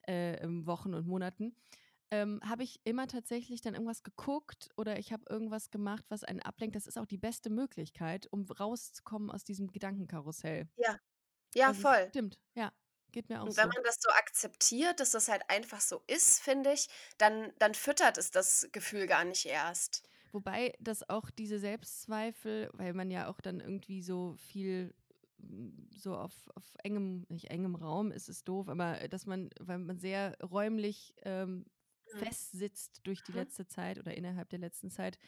äh, ähm, Wochen und Monaten. ähm, habe ich immer tatsächlich dann irgendwas geguckt oder ich habe irgendwas gemacht, was einen ablenkt. Das ist auch die beste Möglichkeit, um rauszukommen aus diesem Gedankenkarussell. Ja. Ja, Also, voll. stimmt, ja, geht mir auch Und wenn so. man das so akzeptiert, dass das halt einfach so ist, finde ich, dann dann füttert es das Gefühl gar nicht erst. Wobei das auch diese Selbstzweifel, weil man ja auch dann irgendwie so viel mm, so auf, auf engem, nicht engem Raum ist es doof, aber äh, dass man, weil man sehr räumlich ähm, Mhm. festsitzt durch die Mhm. letzte Zeit oder innerhalb der letzten Zeit,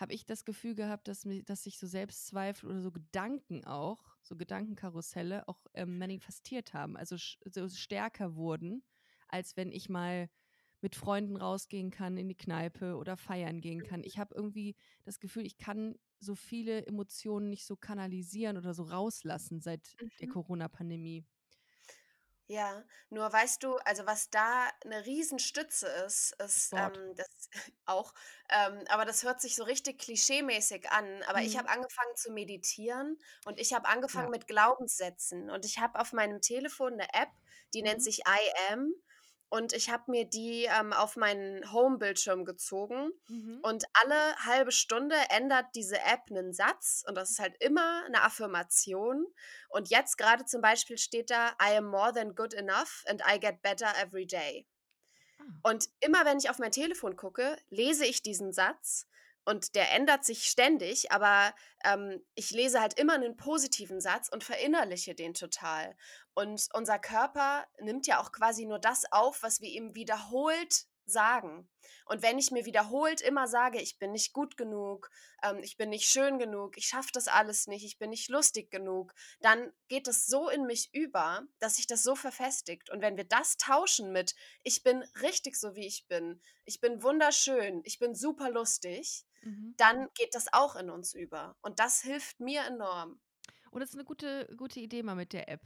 habe ich das Gefühl gehabt, dass, dass sich so Selbstzweifel oder so Gedanken auch, so Gedankenkarusselle auch ähm, manifestiert haben, also so stärker wurden, als wenn ich mal mit Freunden rausgehen kann in die Kneipe oder feiern gehen kann. Ich habe irgendwie das Gefühl, ich kann so viele Emotionen nicht so kanalisieren oder so rauslassen seit der Mhm. Corona-Pandemie. Ja, nur weißt du, also was da eine Riesenstütze ist, ist, Sport. ähm, das auch, ähm, aber das hört sich so richtig klischeemäßig an, aber ich Mhm. habe angefangen zu meditieren und ich habe angefangen Ja. mit Glaubenssätzen und ich habe auf meinem Telefon eine App, die nennt Mhm. sich I Am und ich habe mir die, ähm, auf meinen Home-Bildschirm gezogen Mhm. und alle halbe Stunde ändert diese App einen Satz und das ist halt immer eine Affirmation und jetzt gerade zum Beispiel steht da: „I am more than good enough and I get better every day.“ Ah. Und immer wenn ich auf mein Telefon gucke, lese ich diesen Satz und der ändert sich ständig, aber, ähm, ich lese halt immer einen positiven Satz und verinnerliche den total. Und unser Körper nimmt ja auch quasi nur das auf, was wir ihm wiederholt sagen. Und wenn ich mir wiederholt immer sage: „Ich bin nicht gut genug, ähm, ich bin nicht schön genug, ich schaffe das alles nicht, ich bin nicht lustig genug“, dann geht es so in mich über, dass sich das so verfestigt. Und wenn wir das tauschen mit: „Ich bin richtig so, wie ich bin, ich bin wunderschön, ich bin super lustig“, Mhm. dann geht das auch in uns über. Und das hilft mir enorm. Und das ist eine gute, gute Idee mal mit der App.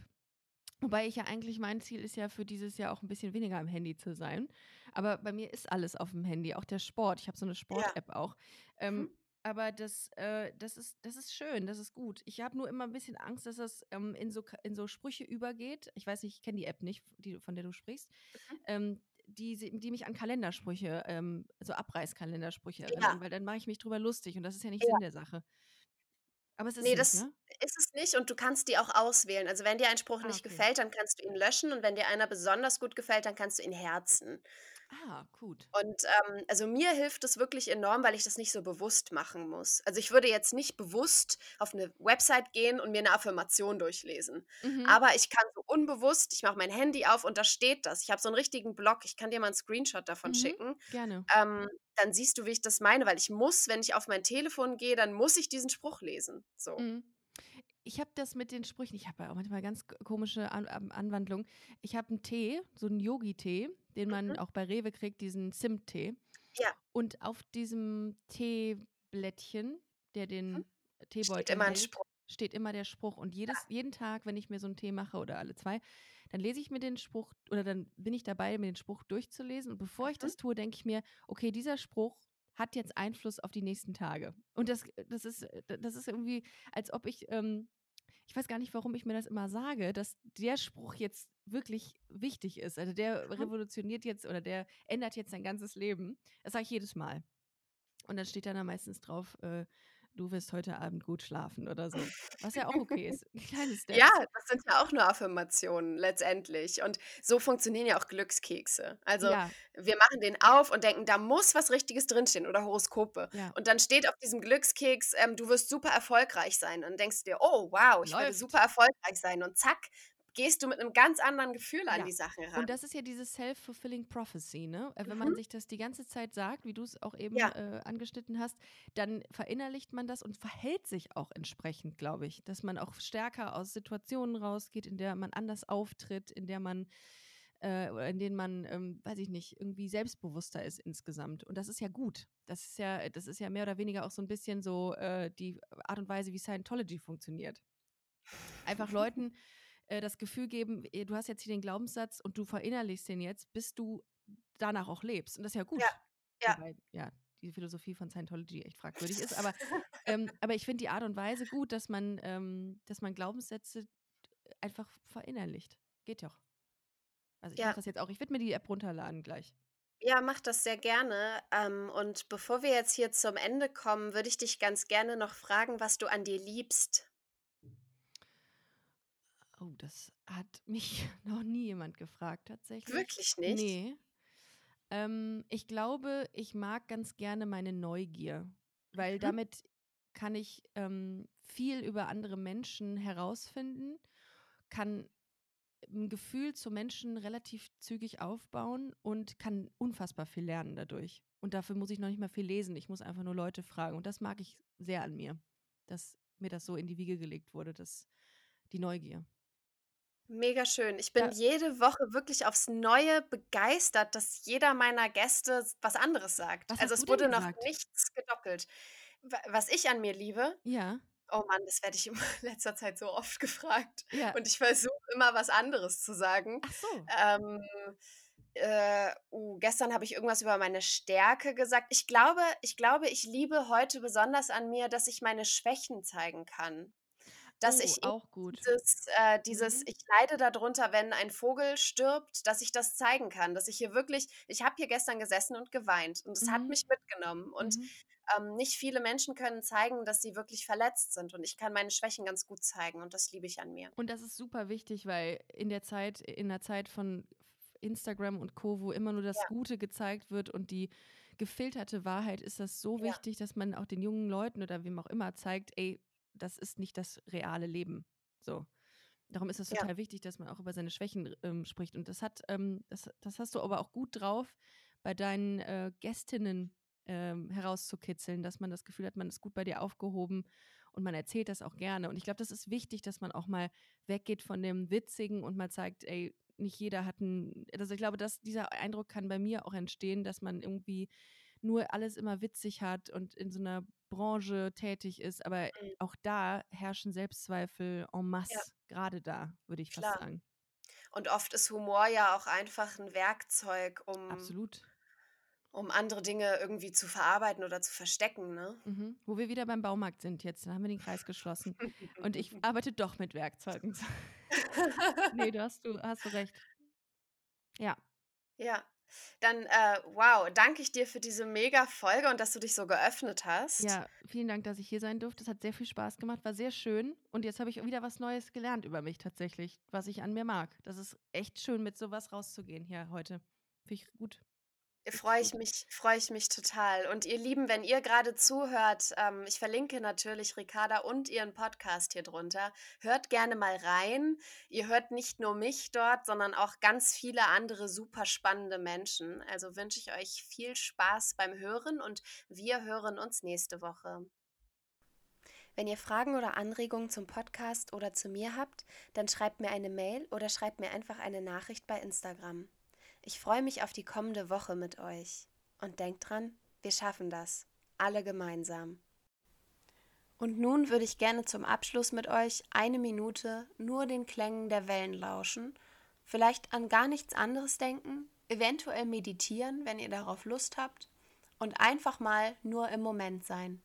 Wobei ich ja eigentlich, mein Ziel ist ja für dieses Jahr auch ein bisschen weniger am Handy zu sein. Aber bei mir ist alles auf dem Handy, auch der Sport. Ich habe so eine Ja. Sport-App auch. Ähm, Mhm. aber das, äh, das, ist, das ist schön, das ist gut. Ich habe nur immer ein bisschen Angst, dass das ähm, in, so, in so Sprüche übergeht. Ich weiß nicht, ich kenne die App nicht, die, von der du sprichst. Mhm. Ähm, die, die mich an Kalendersprüche, ähm, so Abreißkalendersprüche Ja, erinnern, weil dann mache ich mich drüber lustig und das ist ja nicht ja. Sinn der Sache. Aber es ist Ne, nicht, das ne? ist es nicht und du kannst die auch auswählen. Also, wenn dir ein Spruch Ah, nicht okay. gefällt, dann kannst du ihn löschen und wenn dir einer besonders gut gefällt, dann kannst du ihn herzen. Ah, gut. Und, ähm, also, mir hilft es wirklich enorm, weil ich das nicht so bewusst machen muss. Also, ich würde jetzt nicht bewusst auf 'ne Website gehen und mir 'ne Affirmation durchlesen. Mhm. Aber ich kann so unbewusst ich mache mein Handy auf und da steht das. Ich habe so 'n richtigen Block. Ich kann dir mal 'n Screenshot davon Mhm. schicken. Gerne. Ähm, dann siehst du, wie ich das meine, weil ich muss, wenn ich auf mein Telefon gehe, dann muss ich diesen Spruch lesen, so. Mhm. Ich habe das mit den Sprüchen, ich habe ja auch manchmal ganz komische An Anwandlungen. Ich habe einen Tee, so einen Yogi-Tee, den man Mhm. auch bei Rewe kriegt, diesen Zimt-Tee. Ja. Und auf diesem Teeblättchen, der Mhm. den Steht Teebeutel immer 'n hält, Spruch. steht immer der Spruch. Und jedes, jeden Tag, wenn ich mir so einen Tee mache oder alle zwei, dann lese ich mir den Spruch oder dann bin ich dabei, mir den Spruch durchzulesen. Und bevor ich Mhm. das tue, denke ich mir, okay, dieser Spruch hat jetzt Einfluss auf die nächsten Tage. Und das, das, ist, das ist irgendwie, als ob ich, ähm, ich weiß gar nicht, warum ich mir das immer sage, dass der Spruch jetzt wirklich wichtig ist. Also der revolutioniert jetzt oder der ändert jetzt dein ganzes Leben. Das sage ich jedes Mal. Und dann steht dann da meistens drauf, äh, du wirst heute Abend gut schlafen oder so. Was ja auch okay ist. Kleine Steps. Ja, das sind ja auch nur Affirmationen letztendlich. Und so funktionieren ja auch Glückskekse. Also, Ja, wir machen den auf und denken, da muss was Richtiges drinstehen oder Horoskope. ja. Und dann steht auf diesem Glückskeks, ähm, du wirst super erfolgreich sein. Und denkst dir, oh wow, ich werde Läuft. super erfolgreich sein. Und zack, gehst du mit einem ganz anderen Gefühl an Ja. die Sachen ran. Und das ist ja diese self-fulfilling prophecy, ne? Äh, Wenn man Mhm. sich das die ganze Zeit sagt, wie du es auch eben Ja. äh, angeschnitten hast, dann verinnerlicht man das und verhält sich auch entsprechend, glaube ich. Dass man auch stärker aus Situationen rausgeht, in der man anders auftritt, in der man äh, in denen man, ähm, weiß ich nicht, irgendwie selbstbewusster ist insgesamt. Und das ist ja gut. Das ist ja, das ist ja mehr oder weniger auch so ein bisschen so äh, die Art und Weise, wie Scientology funktioniert. Einfach Leuten äh, das Gefühl geben, eh, du hast jetzt hier den Glaubenssatz und du verinnerlichst den jetzt, bis du danach auch lebst. Und das ist ja gut. Ja, ja. Wobei, ja, die Philosophie von Scientology echt fragwürdig ist. Aber, ähm, aber ich finde die Art und Weise gut, dass man, ähm, dass man Glaubenssätze einfach verinnerlicht. Geht doch. Also ich Ja. mache das jetzt auch. Ich werde mir die App runterladen gleich. Ja, mach das sehr gerne. Ähm, und bevor wir jetzt hier zum Ende kommen, würde ich dich ganz gerne noch fragen, was du an dir liebst. Oh, das hat mich noch nie jemand gefragt, tatsächlich. Wirklich nicht? Nee. Ähm, ich glaube, ich mag ganz gerne meine Neugier, weil Mhm. damit kann ich ähm, viel über andere Menschen herausfinden, kann ein Gefühl zu Menschen relativ zügig aufbauen und kann unfassbar viel lernen dadurch. Und dafür muss ich noch nicht mal viel lesen. Ich muss einfach nur Leute fragen. Und das mag ich sehr an mir, dass mir das so in die Wiege gelegt wurde, dass die Neugier. Mega schön. Ich bin Ja. jede Woche wirklich aufs Neue begeistert, dass jeder meiner Gäste was anderes sagt. Was Also hast es denn wurde noch gesagt? nichts gedoppelt. Wa was ich an mir liebe? Ja, Oh Mann, das werde ich in letzter Zeit so oft gefragt ja. und ich versuche immer was anderes zu sagen. Ach so. Ähm, äh, uh, gestern habe ich irgendwas über meine Stärke gesagt. Ich glaube ich glaube, ich liebe heute besonders an mir, dass ich meine Schwächen zeigen kann. Dass Oh, ich auch gut. dieses äh, dieses Mhm. ich leide darunter, wenn ein Vogel stirbt, dass ich das zeigen kann, dass ich hier wirklich ich habe hier gestern gesessen und geweint und es hat Mhm. mich mitgenommen und, Mhm. ähm, nicht viele Menschen können zeigen, dass sie wirklich verletzt sind und ich kann meine Schwächen ganz gut zeigen und das liebe ich an mir. Und das ist super wichtig, weil in der Zeit, in der Zeit von Instagram und Co., wo immer nur das Ja. Gute gezeigt wird und die gefilterte Wahrheit, ist das so Ja. wichtig, dass man auch den jungen Leuten oder wem auch immer zeigt, ey, das ist nicht das reale Leben. So. Darum ist es Ja. total wichtig, dass man auch über seine Schwächen ähm, spricht. Und das hat, ähm, das, das hast du aber auch gut drauf, bei deinen äh, Gästinnen ähm, herauszukitzeln, dass man das Gefühl hat, man ist gut bei dir aufgehoben und man erzählt das auch gerne. Und ich glaube, das ist wichtig, dass man auch mal weggeht von dem Witzigen und mal zeigt, ey, nicht jeder hat einen, also ich glaube, dass dieser Eindruck kann bei mir auch entstehen, dass man irgendwie nur alles immer witzig hat und in so einer Branche tätig ist, aber Mhm. auch da herrschen Selbstzweifel en Ja. masse, gerade da, würde ich fast Klar. sagen. Und oft ist Humor ja auch einfach ein Werkzeug, um Absolut. um andere Dinge irgendwie zu verarbeiten oder zu verstecken, ne? Mhm. Wo wir wieder beim Baumarkt sind jetzt, dann haben wir den Kreis geschlossen. Und ich arbeite doch mit Werkzeugen. nee, du hast du, hast du recht. Ja. Ja, dann, äh, wow, danke ich dir für diese Mega-Folge und dass du dich so geöffnet hast. Ja, vielen Dank, dass ich hier sein durfte. Es hat sehr viel Spaß gemacht, war sehr schön. Und jetzt habe ich wieder was Neues gelernt über mich tatsächlich, was ich an mir mag. Das ist echt schön, mit sowas rauszugehen hier heute. Finde ich gut. Freue ich mich, freue ich mich total. Und ihr Lieben, wenn ihr gerade zuhört, ähm, ich verlinke natürlich Ricarda und ihren Podcast hier drunter. Hört gerne mal rein. Ihr hört nicht nur mich dort, sondern auch ganz viele andere super spannende Menschen. Also wünsche ich euch viel Spaß beim Hören und wir hören uns nächste Woche. Wenn ihr Fragen oder Anregungen zum Podcast oder zu mir habt, dann schreibt mir eine Mail oder schreibt mir einfach eine Nachricht bei Instagram. Ich freue mich auf die kommende Woche mit euch. Und denkt dran, wir schaffen das. Alle gemeinsam. Und nun würde ich gerne zum Abschluss mit euch eine Minute nur den Klängen der Wellen lauschen, vielleicht an gar nichts anderes denken, eventuell meditieren, wenn ihr darauf Lust habt, und einfach mal nur im Moment sein.